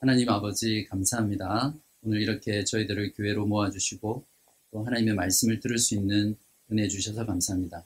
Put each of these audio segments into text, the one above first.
하나님 아버지 감사합니다. 오늘 이렇게 저희들을 교회로 모아주시고 또 하나님의 말씀을 들을 수 있는 은혜 주셔서 감사합니다.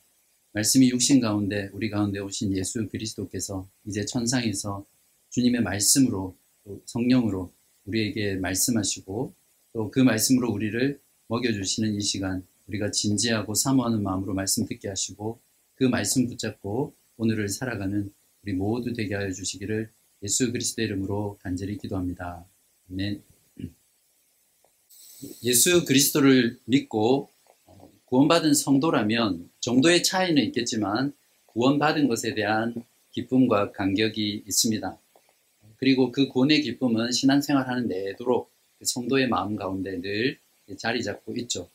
말씀이 육신 가운데 우리 가운데 오신 예수 그리스도께서 이제 천상에서 주님의 말씀으로 또 성령으로 우리에게 말씀하시고 또 그 말씀으로 우리를 먹여주시는 이 시간 우리가 진지하고 사모하는 마음으로 말씀 듣게 하시고 그 말씀 붙잡고 오늘을 살아가는 우리 모두 되게 하여 주시기를 예수 그리스도의 이름으로 간절히 기도합니다. 아멘. 예수 그리스도를 믿고 구원받은 성도라면 정도의 차이는 있겠지만 구원받은 것에 대한 기쁨과 감격이 있습니다. 그리고 그 구원의 기쁨은 신앙생활 하는 내도록 그 성도의 마음 가운데 늘 자리 잡고 있죠.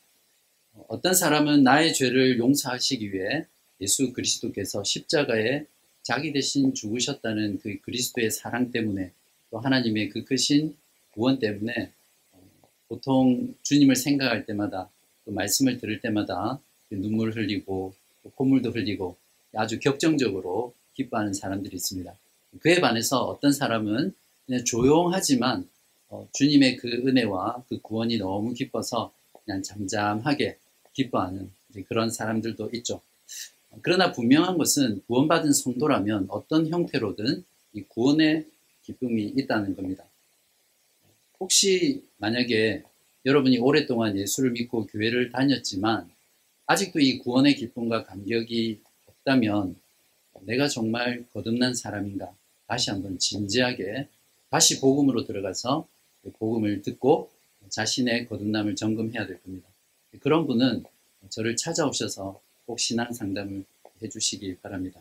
어떤 사람은 나의 죄를 용서하시기 위해 예수 그리스도께서 십자가에 자기 대신 죽으셨다는 그 그리스도의 사랑 때문에 또 하나님의 그 크신 구원 때문에 보통 주님을 생각할 때마다 또 말씀을 들을 때마다 눈물 흘리고 콧물도 흘리고 아주 격정적으로 기뻐하는 사람들이 있습니다. 그에 반해서 어떤 사람은 그냥 조용하지만 어, 주님의 그 은혜와 그 구원이 너무 기뻐서 그냥 잠잠하게 기뻐하는 그런 사람들도 있죠. 그러나 분명한 것은 구원받은 성도라면 어떤 형태로든 이 구원의 기쁨이 있다는 겁니다. 혹시 만약에 여러분이 오랫동안 예수를 믿고 교회를 다녔지만 아직도 이 구원의 기쁨과 감격이 없다면 내가 정말 거듭난 사람인가? 다시 한번 진지하게 다시 복음으로 들어가서 복음을 듣고 자신의 거듭남을 점검해야 될 겁니다. 그런 분은 저를 찾아오셔서 꼭 신앙 상담을 해주시기 바랍니다.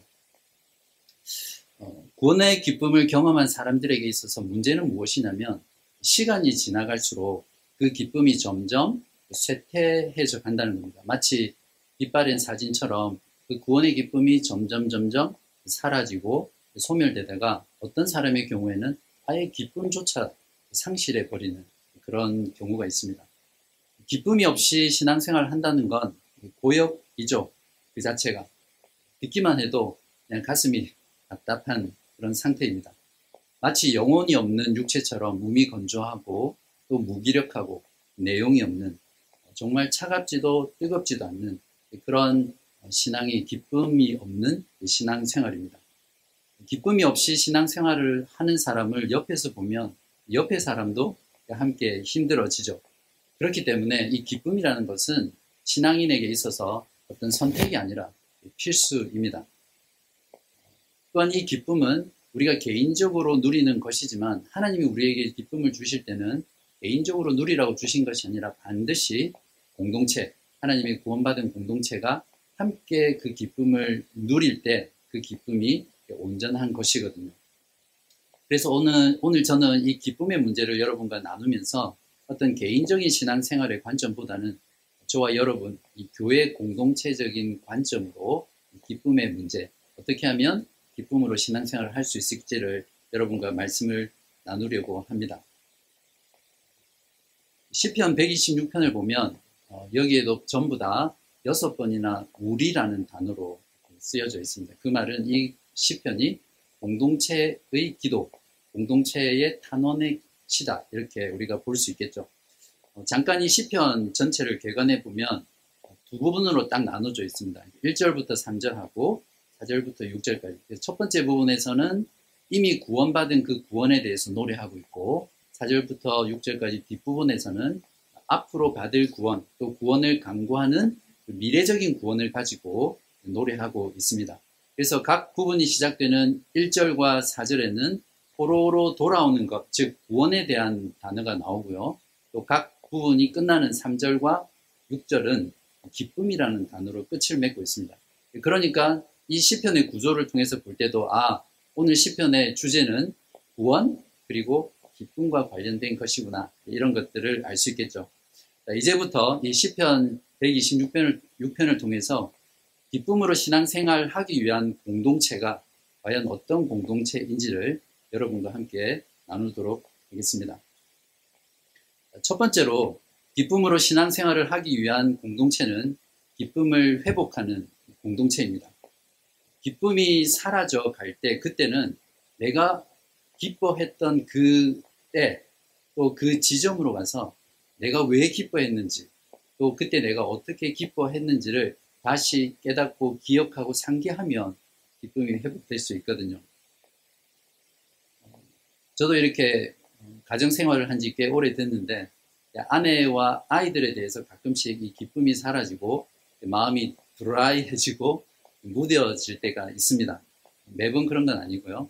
어, 구원의 기쁨을 경험한 사람들에게 있어서 문제는 무엇이냐면 시간이 지나갈수록 그 기쁨이 점점 쇠퇴해져 간다는 겁니다. 마치 빛바랜 사진처럼 그 구원의 기쁨이 점점 점점 사라지고 소멸되다가 어떤 사람의 경우에는 아예 기쁨조차 상실해 버리는 그런 경우가 있습니다. 기쁨이 없이 신앙생활을 한다는 건 고역이죠. 그 자체가. 듣기만 해도 그냥 가슴이 답답한 그런 상태입니다. 마치 영혼이 없는 육체처럼 몸이 건조하고 또 무기력하고 내용이 없는 정말 차갑지도 뜨겁지도 않는 그런 신앙이 기쁨이 없는 신앙생활입니다. 기쁨이 없이 신앙생활을 하는 사람을 옆에서 보면 옆에 사람도 함께 힘들어지죠. 그렇기 때문에 이 기쁨이라는 것은 신앙인에게 있어서 어떤 선택이 아니라 필수입니다. 또한 이 기쁨은 우리가 개인적으로 누리는 것이지만 하나님이 우리에게 기쁨을 주실 때는 개인적으로 누리라고 주신 것이 아니라 반드시 공동체, 하나님의 구원받은 공동체가 함께 그 기쁨을 누릴 때 그 기쁨이 온전한 것이거든요. 그래서 오늘, 오늘 저는 이 기쁨의 문제를 여러분과 나누면서 어떤 개인적인 신앙생활의 관점보다는 저와 여러분, 이 교회 공동체적인 관점으로 기쁨의 문제, 어떻게 하면 기쁨으로 신앙생활을 할 수 있을지를 여러분과 말씀을 나누려고 합니다. 시편 126편을 보면 어, 여기에도 전부 다 여섯 번이나 우리라는 단어로 쓰여져 있습니다. 그 말은 이 시편이 공동체의 기도, 공동체의 탄원의 시다 이렇게 우리가 볼 수 있겠죠. 어, 잠깐 이 시편 전체를 개관해 보면 두 부분으로 딱 나눠져 있습니다. 1절부터 3절하고 4절부터 6절까지. 첫 번째 부분에서는 이미 구원받은 그 구원에 대해서 노래하고 있고 4절부터 6절까지 뒷부분에서는 앞으로 받을 구원, 또 구원을 강구하는 그 미래적인 구원을 가지고 노래하고 있습니다. 그래서 각 부분이 시작되는 1절과 4절에는 포로로 돌아오는 것, 즉 구원에 대한 단어가 나오고요. 또 각 부분이 끝나는 3절과 6절은 기쁨이라는 단어로 끝을 맺고 있습니다. 그러니까 이 시편의 구조를 통해서 볼 때도 아 오늘 시편의 주제는 구원 그리고 기쁨과 관련된 것이구나 이런 것들을 알 수 있겠죠. 자, 이제부터 이 시편 126편을 6편을 통해서 기쁨으로 신앙생활 하기 위한 공동체가 과연 어떤 공동체인지를 여러분과 함께 나누도록 하겠습니다. 첫 번째로 기쁨으로 신앙생활을 하기 위한 공동체는 기쁨을 회복하는 공동체입니다. 기쁨이 사라져 갈 때 그때는 내가 기뻐했던 그 때 또 그 지점으로 가서 내가 왜 기뻐했는지 또 그때 내가 어떻게 기뻐했는지를 다시 깨닫고 기억하고 상기하면 기쁨이 회복될 수 있거든요. 저도 이렇게 가정 생활을 한 지 꽤 오래 됐는데 아내와 아이들에 대해서 가끔씩 이 기쁨이 사라지고 마음이 드라이해지고 무뎌질 때가 있습니다. 매번 그런 건 아니고요.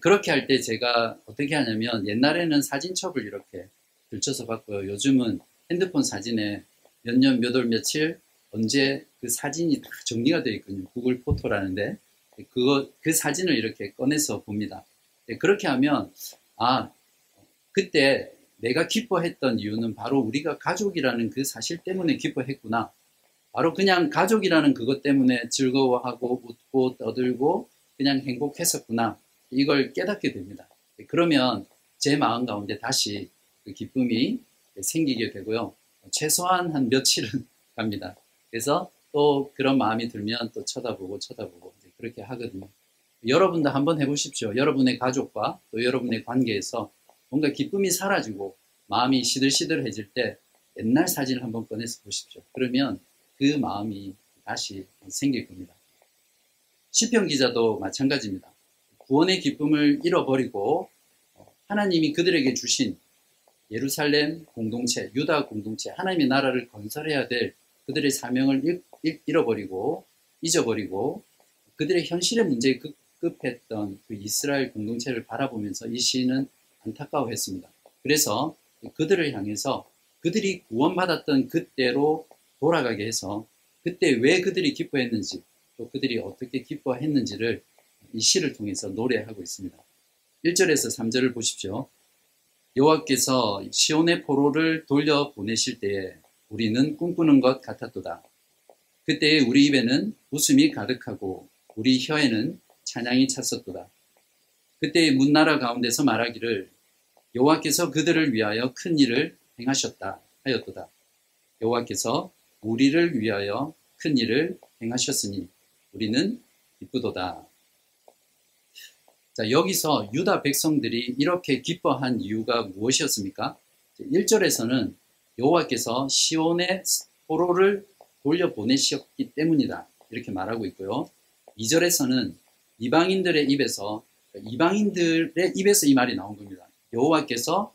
그렇게 할 때 제가 어떻게 하냐면 옛날에는 사진첩을 이렇게 들춰서 봤고요. 요즘은 핸드폰 사진에 몇 년, 몇 월, 며칠, 언제 그 사진이 다 정리가 되어 있거든요. 구글 포토라는데. 그거, 그 사진을 이렇게 꺼내서 봅니다. 그렇게 하면, 아, 그때 내가 기뻐했던 이유는 바로 우리가 가족이라는 그 사실 때문에 기뻐했구나. 바로 그냥 가족이라는 그것 때문에 즐거워하고 웃고 떠들고 그냥 행복했었구나. 이걸 깨닫게 됩니다. 그러면 제 마음 가운데 다시 그 기쁨이 생기게 되고요. 최소한 한 며칠은 갑니다. 그래서 또 그런 마음이 들면 또 쳐다보고 쳐다보고 그렇게 하거든요. 여러분도 한번 해보십시오. 여러분의 가족과 또 여러분의 관계에서 뭔가 기쁨이 사라지고 마음이 시들시들해질 때 옛날 사진을 한번 꺼내서 보십시오. 그러면 그 마음이 다시 생길 겁니다. 시편 기자도 마찬가지입니다. 구원의 기쁨을 잃어버리고 하나님이 그들에게 주신 예루살렘 공동체, 유다 공동체, 하나님의 나라를 건설해야 될 그들의 사명을 잃어버리고 잊어버리고 그들의 현실의 문제에 급급했던 그 이스라엘 공동체를 바라보면서 이 시인은 안타까워했습니다. 그래서 그들을 향해서 그들이 구원받았던 그때로 돌아가게 해서 그때 왜 그들이 기뻐했는지 또 그들이 어떻게 기뻐했는지를 이 시를 통해서 노래하고 있습니다. 1절에서 3절을 보십시오. 여호와께서 시온의 포로를 돌려 보내실 때에 우리는 꿈꾸는 것 같았도다. 그때에 우리 입에는 웃음이 가득하고 우리 혀에는 찬양이 찼었도다. 그때의 문나라 가운데서 말하기를 여호와께서 그들을 위하여 큰 일을 행하셨다 하였도다. 여호와께서 우리를 위하여 큰 일을 행하셨으니 우리는 기쁘도다. 자, 여기서 유다 백성들이 이렇게 기뻐한 이유가 무엇이었습니까? 1절에서는 여호와께서 시온의 포로를 돌려보내셨기 때문이다. 이렇게 말하고 있고요. 2절에서는 이방인들의 입에서 이방인들의 입에서 이 말이 나온 겁니다. 여호와께서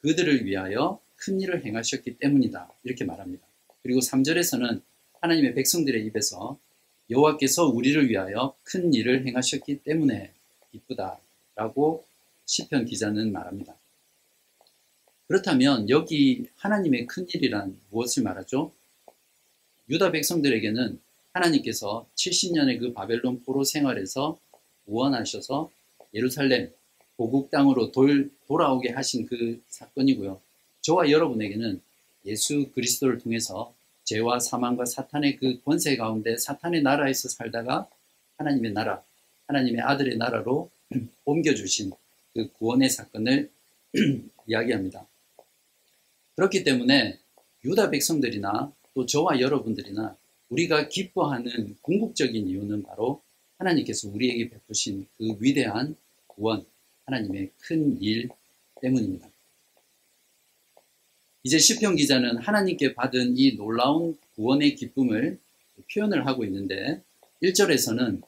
그들을 위하여 큰 일을 행하셨기 때문이다. 이렇게 말합니다. 그리고 3절에서는 하나님의 백성들의 입에서 여호와께서 우리를 위하여 큰 일을 행하셨기 때문에 기쁘다라고 시편 기자는 말합니다. 그렇다면 여기 하나님의 큰 일이란 무엇을 말하죠? 유다 백성들에게는 하나님께서 70년의 그 바벨론 포로 생활에서 우원하셔서 예루살렘 고국 땅으로 돌, 돌아오게 하신 그 사건이고요. 저와 여러분에게는 예수 그리스도를 통해서 죄와 사망과 사탄의 그 권세 가운데 사탄의 나라에서 살다가 하나님의 나라, 하나님의 아들의 나라로 옮겨주신 그 구원의 사건을 이야기합니다. 그렇기 때문에 유다 백성들이나 또 저와 여러분들이나 우리가 기뻐하는 궁극적인 이유는 바로 하나님께서 우리에게 베푸신 그 위대한 구원, 하나님의 큰 일 때문입니다. 이제 시편 기자는 하나님께 받은 이 놀라운 구원의 기쁨을 표현을 하고 있는데 1절에서는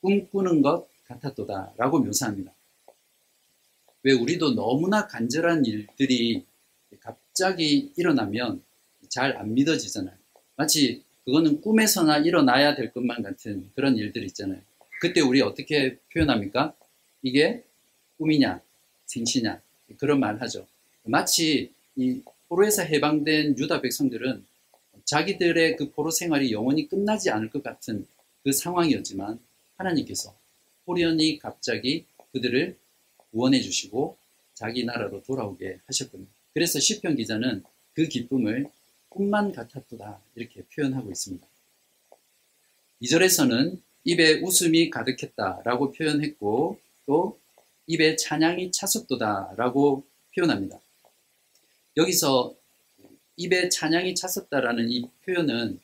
꿈꾸는 것 같았도다 라고 묘사합니다. 왜 우리도 너무나 간절한 일들이 갑자기 일어나면 잘 안 믿어지잖아요. 마치 그거는 꿈에서나 일어나야 될 것만 같은 그런 일들 있잖아요. 그때 우리 어떻게 표현합니까? 이게 꿈이냐, 생시냐, 그런 말 하죠. 마치 이 포로에서 해방된 유다 백성들은 자기들의 그 포로 생활이 영원히 끝나지 않을 것 같은 그 상황이었지만 하나님께서 호련히 갑자기 그들을 구원해 주시고 자기 나라로 돌아오게 하셨거든요. 그래서 시편 기자는 그 기쁨을 꿈만 같았도다 이렇게 표현하고 있습니다. 2절에서는 입에 웃음이 가득했다라고 표현했고 또 입에 찬양이 찼었도다라고 표현합니다. 여기서 입에 찬양이 찼었다라는 이 표현은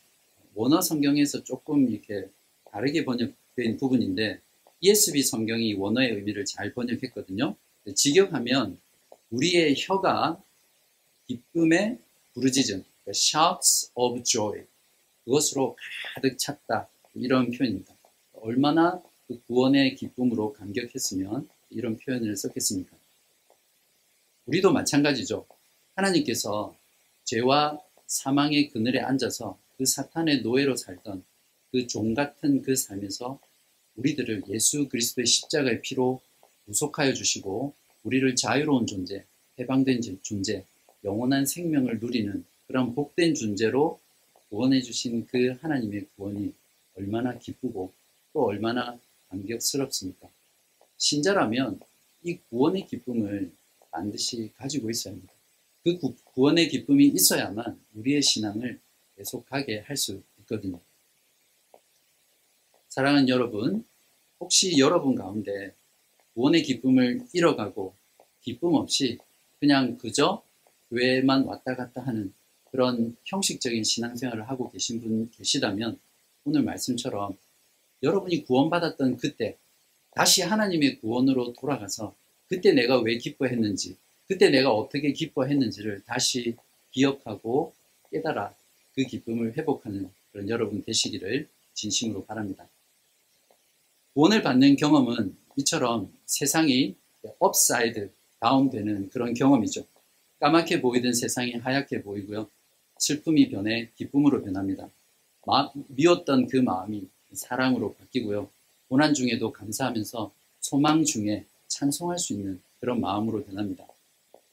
원어 성경에서 조금 이렇게 다르게 번역된 부분인데 ESV 성경이 원어의 의미를 잘 번역했거든요. 직역하면 우리의 혀가 기쁨의 부르짖음, shouts of joy, 그것으로 가득 찼다. 이런 표현입니다. 얼마나 그 구원의 기쁨으로 감격했으면 이런 표현을 썼겠습니까? 우리도 마찬가지죠. 하나님께서 죄와 사망의 그늘에 앉아서 그 사탄의 노예로 살던 그 종 같은 그 삶에서 우리들을 예수 그리스도의 십자가의 피로 구속하여 주시고 우리를 자유로운 존재, 해방된 존재, 영원한 생명을 누리는 그런 복된 존재로 구원해 주신 그 하나님의 구원이 얼마나 기쁘고 또 얼마나 감격스럽습니까? 신자라면 이 구원의 기쁨을 반드시 가지고 있어야 합니다. 그 구원의 기쁨이 있어야만 우리의 신앙을 계속하게 할 수 있거든요. 사랑하는 여러분, 혹시 여러분 가운데 구원의 기쁨을 잃어가고 기쁨 없이 그냥 그저 교회만 왔다 갔다 하는 그런 형식적인 신앙생활을 하고 계신 분 계시다면 오늘 말씀처럼 여러분이 구원받았던 그때 다시 하나님의 구원으로 돌아가서 그때 내가 왜 기뻐했는지 그때 내가 어떻게 기뻐했는지를 다시 기억하고 깨달아 그 기쁨을 회복하는 그런 여러분 되시기를 진심으로 바랍니다. 구원을 받는 경험은 이처럼 세상이 upside down 되는 그런 경험이죠. 까맣게 보이던 세상이 하얗게 보이고요. 슬픔이 변해 기쁨으로 변합니다. 마, 미웠던 그 마음이 사랑으로 바뀌고요. 고난 중에도 감사하면서 소망 중에 찬송할 수 있는 그런 마음으로 변합니다.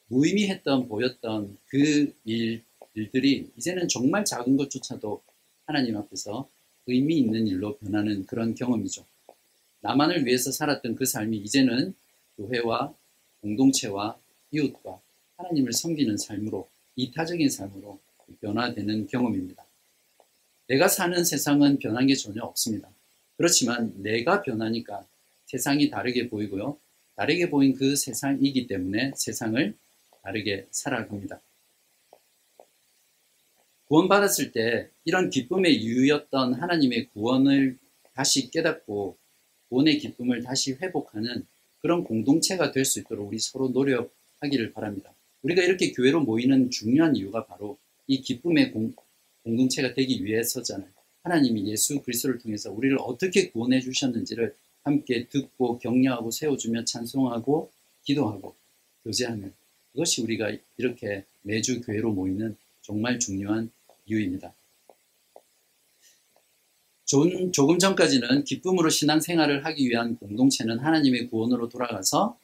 무의미했던 보였던 그 일, 일들이 이제는 정말 작은 것조차도 하나님 앞에서 의미 있는 일로 변하는 그런 경험이죠. 나만을 위해서 살았던 그 삶이 이제는 교회와 공동체와 이웃과 하나님을 섬기는 삶으로 이타적인 삶으로 변화되는 경험입니다. 내가 사는 세상은 변한 게 전혀 없습니다. 그렇지만 내가 변하니까 세상이 다르게 보이고요. 다르게 보인 그 세상이기 때문에 세상을 다르게 살아갑니다. 구원받았을 때 이런 기쁨의 이유였던 하나님의 구원을 다시 깨닫고 구원의 기쁨을 다시 회복하는 그런 공동체가 될 수 있도록 우리 서로 노력하기를 바랍니다. 우리가 이렇게 교회로 모이는 중요한 이유가 바로 이 기쁨의 공, 공동체가 되기 위해서잖아요. 하나님이 예수 그리스도를 통해서 우리를 어떻게 구원해 주셨는지를 함께 듣고 격려하고 세워주며 찬송하고 기도하고 교제하는 그것이 우리가 이렇게 매주 교회로 모이는 정말 중요한 이유입니다. 조금 전까지는 기쁨으로 신앙생활을 하기 위한 공동체는 하나님의 구원으로 돌아가서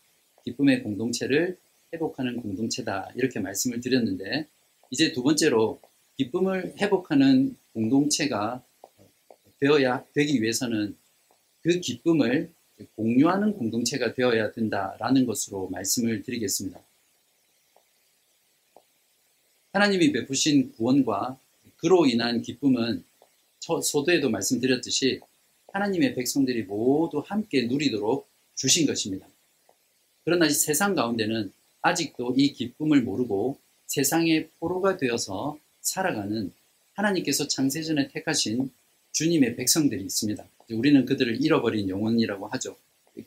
기쁨의 공동체를 회복하는 공동체다 이렇게 말씀을 드렸는데 이제 두 번째로 기쁨을 회복하는 공동체가 되어야 되기 위해서는 그 기쁨을 공유하는 공동체가 되어야 된다라는 것으로 말씀을 드리겠습니다. 하나님이 베푸신 구원과 그로 인한 기쁨은 소도에도 말씀드렸듯이 하나님의 백성들이 모두 함께 누리도록 주신 것입니다. 그러나 세상 가운데는 아직도 이 기쁨을 모르고 세상의 포로가 되어서 살아가는 하나님께서 창세전에 택하신 주님의 백성들이 있습니다. 우리는 그들을 잃어버린 영혼이라고 하죠.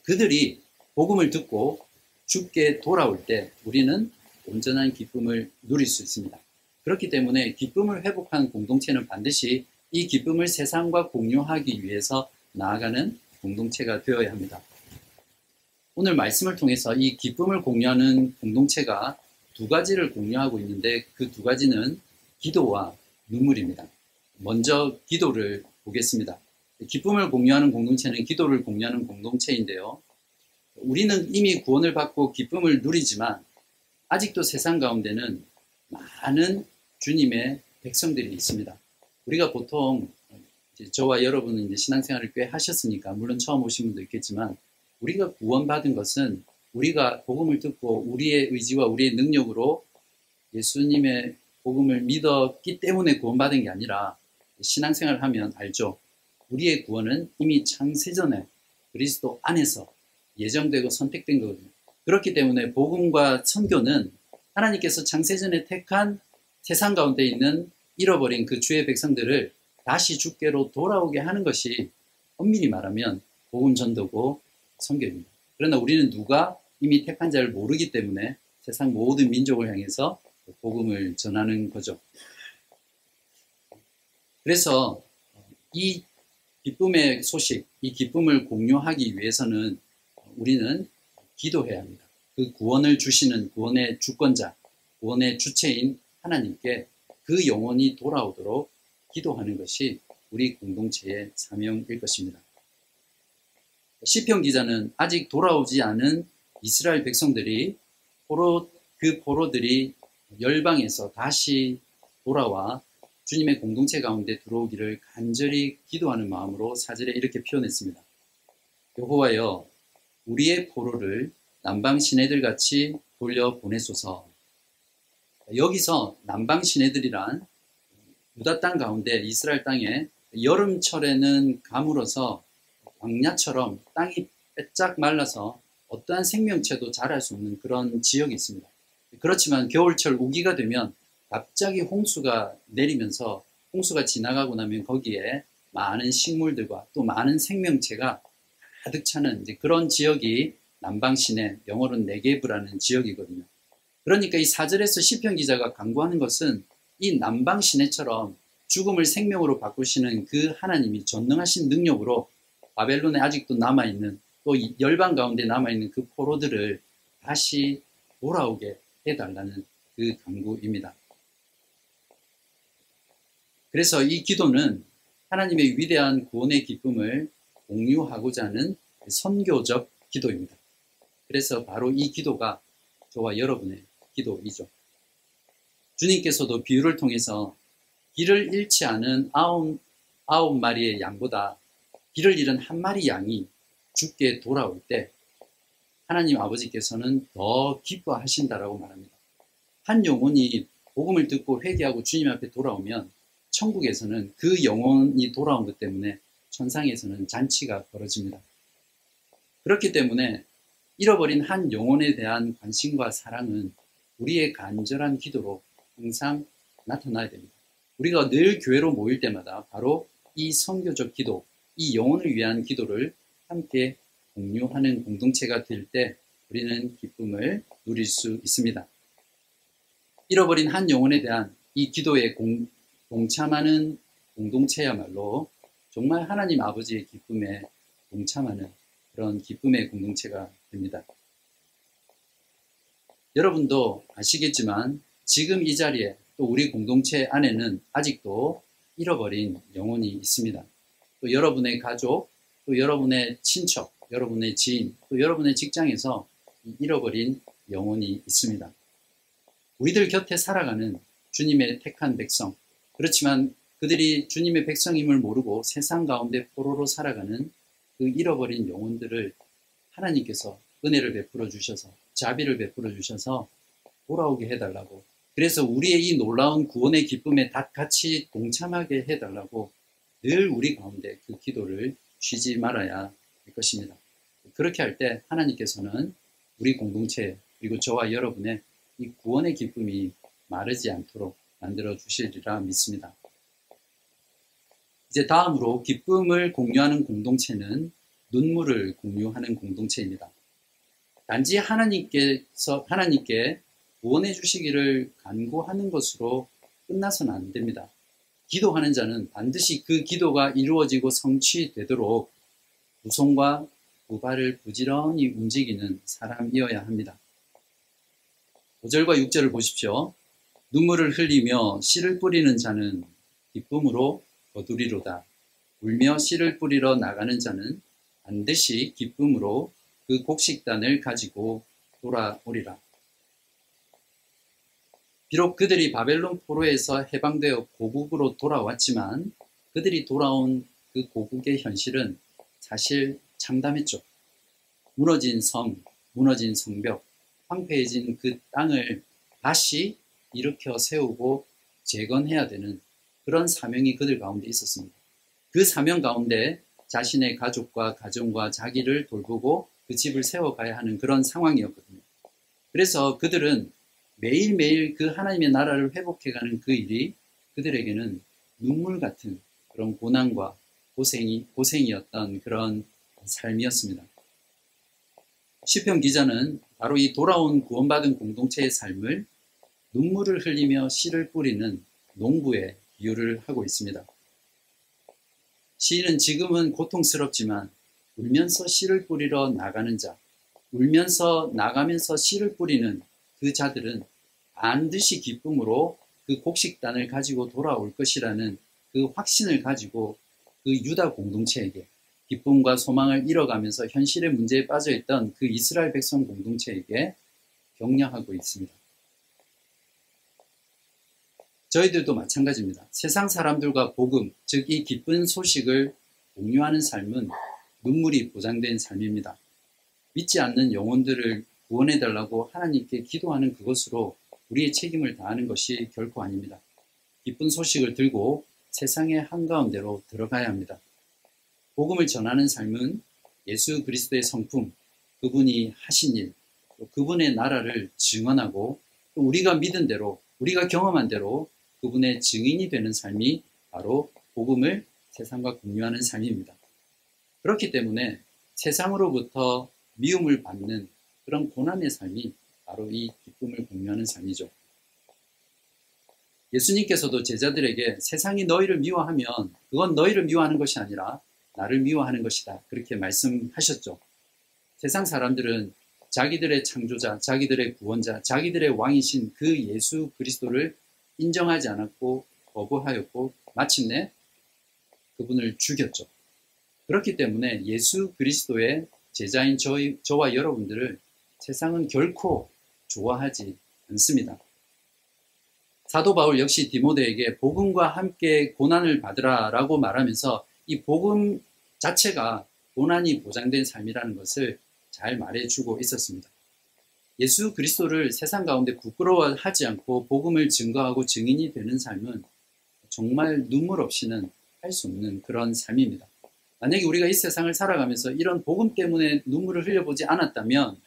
그들이 복음을 듣고 죽게 돌아올 때 우리는 온전한 기쁨을 누릴 수 있습니다. 그렇기 때문에 기쁨을 회복한 공동체는 반드시 이 기쁨을 세상과 공유하기 위해서 나아가는 공동체가 되어야 합니다. 오늘 말씀을 통해서 이 기쁨을 공유하는 공동체가 두 가지를 공유하고 있는데 그 두 가지는 기도와 눈물입니다. 먼저 기도를 보겠습니다. 기쁨을 공유하는 공동체는 기도를 공유하는 공동체인데요. 우리는 이미 구원을 받고 기쁨을 누리지만 아직도 세상 가운데는 많은 주님의 백성들이 있습니다. 우리가 보통 저와 여러분은 이제 신앙생활을 꽤 하셨으니까 물론 처음 오신 분도 있겠지만 우리가 구원받은 것은 우리가 복음을 듣고 우리의 의지와 우리의 능력으로 예수님의 복음을 믿었기 때문에 구원받은 게 아니라 신앙생활을 하면 알죠. 우리의 구원은 이미 창세전에 그리스도 안에서 예정되고 선택된 거거든요. 그렇기 때문에 복음과 선교는 하나님께서 창세전에 택한 세상 가운데 있는 잃어버린 그 주의 백성들을 다시 주께로 돌아오게 하는 것이 엄밀히 말하면 복음 전도고 선교입니다. 그러나 우리는 누가 이미 택한 자를 모르기 때문에 세상 모든 민족을 향해서 복음을 전하는 거죠. 그래서 이 기쁨의 소식, 이 기쁨을 공유하기 위해서는 우리는 기도해야 합니다. 그 구원을 주시는 구원의 주권자, 구원의 주체인 하나님께 그 영혼이 돌아오도록 기도하는 것이 우리 공동체의 사명일 것입니다. 시편 기자는 아직 돌아오지 않은 이스라엘 백성들이 포로 그 포로들이 열방에서 다시 돌아와 주님의 공동체 가운데 들어오기를 간절히 기도하는 마음으로 사절에 이렇게 표현했습니다. 여호와여 우리의 포로를 남방 시내들 같이 돌려 보내소서. 여기서 남방 시내들이란 유다 땅 가운데 이스라엘 땅에 여름철에는 가물어서 광야처럼 땅이 빼짝 말라서 어떠한 생명체도 자랄 수 없는 그런 지역이 있습니다. 그렇지만 겨울철 우기가 되면 갑자기 홍수가 내리면서 홍수가 지나가고 나면 거기에 많은 식물들과 또 많은 생명체가 가득 차는 그런 지역이 남방 시내 영어로는 네게브라는 지역이거든요. 그러니까 이 사절에서 시편 기자가 강구하는 것은 이 남방 시내처럼 죽음을 생명으로 바꾸시는 그 하나님이 전능하신 능력으로 바벨론에 아직도 남아 있는 또 열방 가운데 남아 있는 그 포로들을 다시 돌아오게 해달라는 그 강구입니다. 그래서 이 기도는 하나님의 위대한 구원의 기쁨을 공유하고자 하는 선교적 기도입니다. 그래서 바로 이 기도가 저와 여러분의 기도이죠. 주님께서도 비유를 통해서 길을 잃지 않은 아홉, 아홉 마리의 양보다 길을 잃은 한 마리 양이 죽게 돌아올 때 하나님 아버지께서는 더 기뻐하신다라고 말합니다. 한 영혼이 복음을 듣고 회개하고 주님 앞에 돌아오면 천국에서는 그 영혼이 돌아온 것 때문에 천상에서는 잔치가 벌어집니다. 그렇기 때문에 잃어버린 한 영혼에 대한 관심과 사랑은 우리의 간절한 기도로 항상 나타나야 됩니다. 우리가 늘 교회로 모일 때마다 바로 이 성교적 기도, 이 영혼을 위한 기도를 함께 공유하는 공동체가 될 때 우리는 기쁨을 누릴 수 있습니다. 잃어버린 한 영혼에 대한 이 기도에 공, 동참하는 공동체야말로 정말 하나님 아버지의 기쁨에 동참하는 그런 기쁨의 공동체가 됩니다. 여러분도 아시겠지만 지금 이 자리에 또 우리 공동체 안에는 아직도 잃어버린 영혼이 있습니다. 또 여러분의 가족, 또 여러분의 친척, 여러분의 지인, 또 여러분의 직장에서 잃어버린 영혼이 있습니다. 우리들 곁에 살아가는 주님의 택한 백성, 그렇지만 그들이 주님의 백성임을 모르고 세상 가운데 포로로 살아가는 그 잃어버린 영혼들을 하나님께서 은혜를 베풀어 주셔서 자비를 베풀어 주셔서 돌아오게 해달라고 그래서 우리의 이 놀라운 구원의 기쁨에 다 같이 동참하게 해달라고 늘 우리 가운데 그 기도를 쉬지 말아야 할 것입니다. 그렇게 할 때 하나님께서는 우리 공동체 그리고 저와 여러분의 이 구원의 기쁨이 마르지 않도록 만들어 주시리라 믿습니다. 이제 다음으로 기쁨을 공유하는 공동체는 눈물을 공유하는 공동체입니다. 단지 하나님께서 하나님께 구원해 주시기를 간구하는 것으로 끝나서는 안 됩니다. 기도하는 자는 반드시 그 기도가 이루어지고 성취되도록 구성과 구발을 부지런히 움직이는 사람이어야 합니다. 5절과 6절을 보십시오. 눈물을 흘리며 씨를 뿌리는 자는 기쁨으로 거두리로다. 울며 씨를 뿌리러 나가는 자는 반드시 기쁨으로 그 곡식단을 가지고 돌아오리라. 비록 그들이 바벨론 포로에서 해방되어 고국으로 돌아왔지만 그들이 돌아온 그 고국의 현실은 사실 참담했죠. 무너진 성, 무너진 성벽, 황폐해진 그 땅을 다시 일으켜 세우고 재건해야 되는 그런 사명이 그들 가운데 있었습니다. 그 사명 가운데 자신의 가족과 가정과 자기를 돌보고 그 집을 세워가야 하는 그런 상황이었거든요. 그래서 그들은 매일매일 그 하나님의 나라를 회복해가는 그 일이 그들에게는 눈물 같은 그런 고난과 고생이, 고생이었던 그런 삶이었습니다. 시편 기자는 바로 이 돌아온 구원받은 공동체의 삶을 눈물을 흘리며 씨를 뿌리는 농부에 비유를 하고 있습니다. 시인은 지금은 고통스럽지만 울면서 씨를 뿌리러 나가는 자, 울면서 나가면서 씨를 뿌리는 그 자들은 반드시 기쁨으로 그 곡식단을 가지고 돌아올 것이라는 그 확신을 가지고 그 유다 공동체에게 기쁨과 소망을 잃어가면서 현실의 문제에 빠져 있던 그 이스라엘 백성 공동체에게 격려하고 있습니다. 저희들도 마찬가지입니다. 세상 사람들과 복음, 즉 이 기쁜 소식을 공유하는 삶은 눈물이 보장된 삶입니다. 믿지 않는 영혼들을 구원해달라고 하나님께 기도하는 그것으로 우리의 책임을 다하는 것이 결코 아닙니다. 기쁜 소식을 들고 세상의 한가운데로 들어가야 합니다. 복음을 전하는 삶은 예수 그리스도의 성품, 그분이 하신 일, 그분의 나라를 증언하고 우리가 믿은 대로, 우리가 경험한 대로 그분의 증인이 되는 삶이 바로 복음을 세상과 공유하는 삶입니다. 그렇기 때문에 세상으로부터 미움을 받는 그런 고난의 삶이 바로 이 기쁨을 공유하는 삶이죠. 예수님께서도 제자들에게 세상이 너희를 미워하면 그건 너희를 미워하는 것이 아니라 나를 미워하는 것이다. 그렇게 말씀하셨죠. 세상 사람들은 자기들의 창조자, 자기들의 구원자, 자기들의 왕이신 그 예수 그리스도를 인정하지 않았고 거부하였고 마침내 그분을 죽였죠. 그렇기 때문에 예수 그리스도의 제자인 저희, 저와 여러분들을 세상은 결코 좋아하지 않습니다. 사도 바울 역시 디모데에게 복음과 함께 고난을 받으라라고 말하면서 이 복음 자체가 고난이 보장된 삶이라는 것을 잘 말해주고 있었습니다. 예수 그리스도를 세상 가운데 부끄러워하지 않고 복음을 증거하고 증인이 되는 삶은 정말 눈물 없이는 할 수 없는 그런 삶입니다. 만약에 우리가 이 세상을 살아가면서 이런 복음 때문에 눈물을 흘려보지 않았다면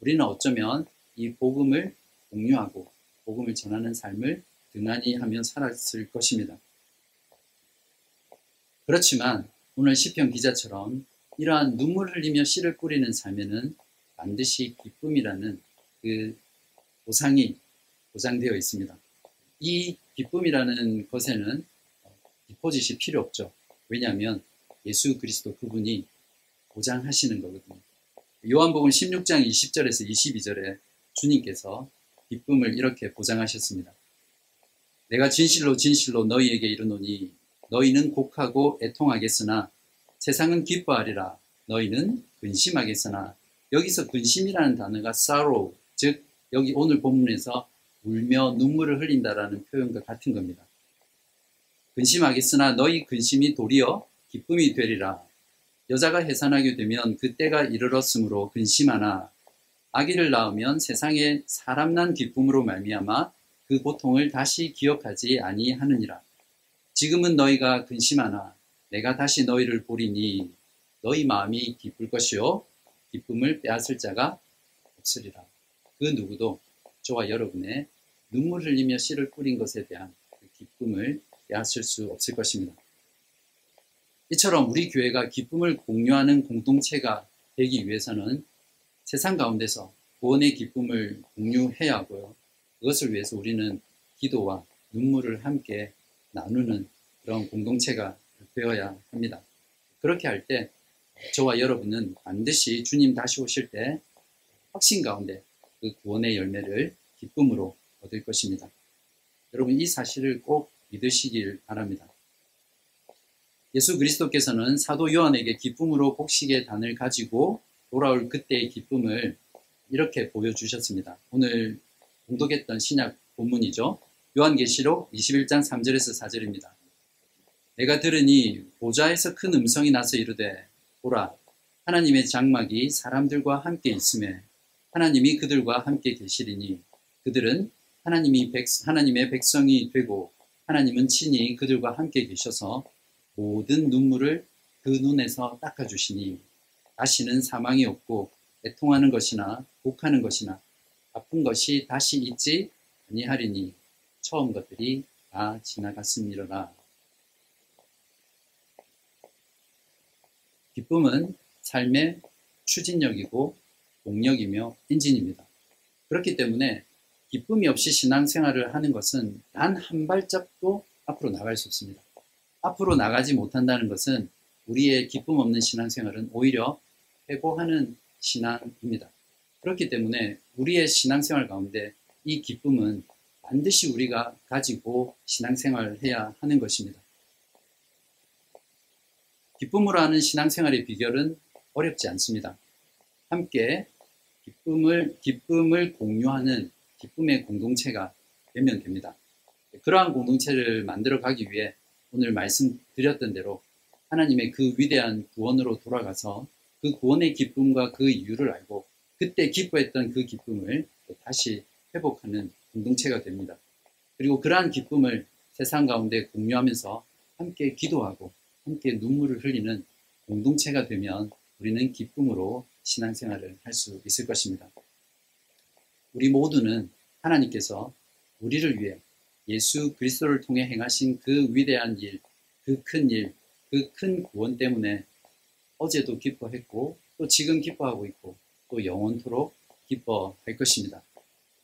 우리는 어쩌면 이 복음을 공유하고 복음을 전하는 삶을 등한히 하며 살았을 것입니다. 그렇지만 오늘 시편 기자처럼 이러한 눈물 흘리며 씨를 뿌리는 삶에는 반드시 기쁨이라는 그 보상이 보장되어 있습니다. 이 기쁨이라는 것에는 디포짓이 필요 없죠. 왜냐하면 예수 그리스도 그분이 보장하시는 거거든요. 요한복음 16장 20절에서 22절에 주님께서 기쁨을 이렇게 보장하셨습니다. 내가 진실로 진실로 너희에게 이르노니 너희는 곡하고 애통하겠으나 세상은 기뻐하리라. 너희는 근심하겠으나 여기서 근심이라는 단어가 sorrow, 즉 여기 오늘 본문에서 울며 눈물을 흘린다라는 표현과 같은 겁니다. 근심하겠으나 너희 근심이 도리어 기쁨이 되리라. 여자가 해산하게 되면 그때가 이르렀으므로 근심하나 아기를 낳으면 세상에 사람 난 기쁨으로 말미암아 그 고통을 다시 기억하지 아니하느니라. 지금은 너희가 근심하나 내가 다시 너희를 보리니 너희 마음이 기쁠 것이요 기쁨을 빼앗을 자가 없으리라. 그 누구도 저와 여러분의 눈물 흘리며 씨를 뿌린 것에 대한 그 기쁨을 빼앗을 수 없을 것입니다. 이처럼 우리 교회가 기쁨을 공유하는 공동체가 되기 위해서는 세상 가운데서 구원의 기쁨을 공유해야 하고요. 그것을 위해서 우리는 기도와 눈물을 함께 나누는 그런 공동체가 되어야 합니다. 그렇게 할 때 저와 여러분은 반드시 주님 다시 오실 때 확신 가운데 그 구원의 열매를 기쁨으로 얻을 것입니다. 여러분 이 사실을 꼭 믿으시길 바랍니다. 예수 그리스도께서는 사도 요한에게 기쁨으로 곡식의 단을 가지고 돌아올 그때의 기쁨을 이렇게 보여주셨습니다. 오늘 공독했던 신약 본문이죠. 요한계시록 21장 3절에서 4절입니다. 내가 들으니 보좌에서 큰 음성이 나서 이르되 보라 하나님의 장막이 사람들과 함께 있음에 하나님이 그들과 함께 계시리니 그들은 하나님이 백, 하나님의 백성이 되고 하나님은 친히 그들과 함께 계셔서 모든 눈물을 그 눈에서 닦아주시니 다시는 사망이 없고 애통하는 것이나 곡하는 것이나 아픈 것이 다시 있지 아니하리니 처음 것들이 다 지나갔음이로라. 기쁨은 삶의 추진력이고 동력이며 엔진입니다. 그렇기 때문에 기쁨이 없이 신앙생활을 하는 것은 단 한 발짝도 앞으로 나갈 수 없습니다. 앞으로 나가지 못한다는 것은 우리의 기쁨 없는 신앙생활은 오히려 회고하는 신앙입니다. 그렇기 때문에 우리의 신앙생활 가운데 이 기쁨은 반드시 우리가 가지고 신앙생활을 해야 하는 것입니다. 기쁨으로 하는 신앙생활의 비결은 어렵지 않습니다. 함께 기쁨을, 기쁨을 공유하는 기쁨의 공동체가 되면 됩니다. 그러한 공동체를 만들어 가기 위해 오늘 말씀드렸던 대로 하나님의 그 위대한 구원으로 돌아가서 그 구원의 기쁨과 그 이유를 알고 그때 기뻐했던 그 기쁨을 다시 회복하는 공동체가 됩니다. 그리고 그러한 기쁨을 세상 가운데 공유하면서 함께 기도하고 함께 눈물을 흘리는 공동체가 되면 우리는 기쁨으로 신앙생활을 할 수 있을 것입니다. 우리 모두는 하나님께서 우리를 위해 예수 그리스도를 통해 행하신 그 위대한 일, 그 큰 일, 그 큰 구원 때문에 어제도 기뻐했고 또 지금 기뻐하고 있고 또 영원토록 기뻐할 것입니다.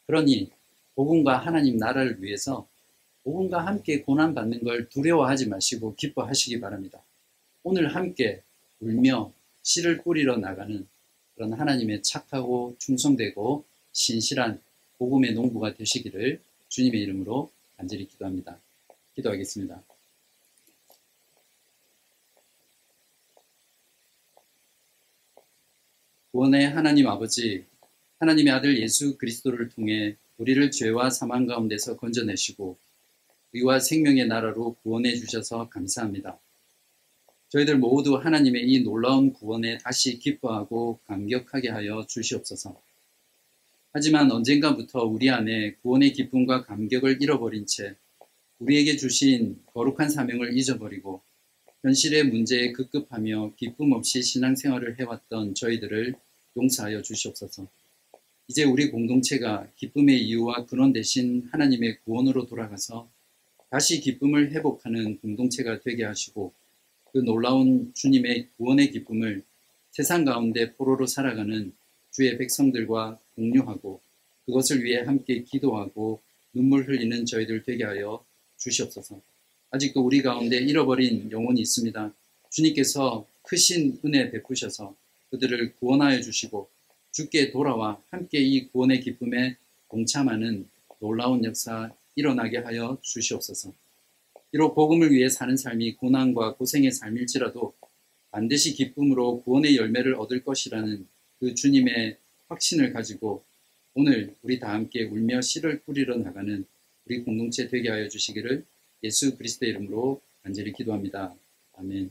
그러니 복음과 하나님 나라를 위해서 복음과 함께 고난 받는 걸 두려워하지 마시고 기뻐하시기 바랍니다. 오늘 함께 울며 씨를 뿌리러 나가는 그런 하나님의 착하고 충성되고 신실한 복음의 농부가 되시기를 주님의 이름으로 간절히 기도합니다. 기도하겠습니다. 구원의 하나님 아버지, 하나님의 아들 예수 그리스도를 통해 우리를 죄와 사망 가운데서 건져내시고 의와 생명의 나라로 구원해 주셔서 감사합니다. 저희들 모두 하나님의 이 놀라운 구원에 다시 기뻐하고 감격하게 하여 주시옵소서. 하지만 언젠가부터 우리 안에 구원의 기쁨과 감격을 잃어버린 채 우리에게 주신 거룩한 사명을 잊어버리고 현실의 문제에 급급하며 기쁨 없이 신앙생활을 해왔던 저희들을 용서하여 주시옵소서. 이제 우리 공동체가 기쁨의 이유와 근원 대신 하나님의 구원으로 돌아가서 다시 기쁨을 회복하는 공동체가 되게 하시고 그 놀라운 주님의 구원의 기쁨을 세상 가운데 포로로 살아가는 주의 백성들과 공유하고 그것을 위해 함께 기도하고 눈물 흘리는 저희들 되게 하여 주시옵소서. 아직도 우리 가운데 잃어버린 영혼이 있습니다. 주님께서 크신 은혜 베푸셔서 그들을 구원하여 주시고 주께 돌아와 함께 이 구원의 기쁨에 동참하는 놀라운 역사 일어나게 하여 주시옵소서. 비록 복음을 위해 사는 삶이 고난과 고생의 삶일지라도 반드시 기쁨으로 구원의 열매를 얻을 것이라는 그 주님의 확신을 가지고 오늘 우리 다 함께 울며 씨를 뿌리러 나가는 우리 공동체 되게 하여 주시기를 예수 그리스도의 이름으로 간절히 기도합니다. 아멘.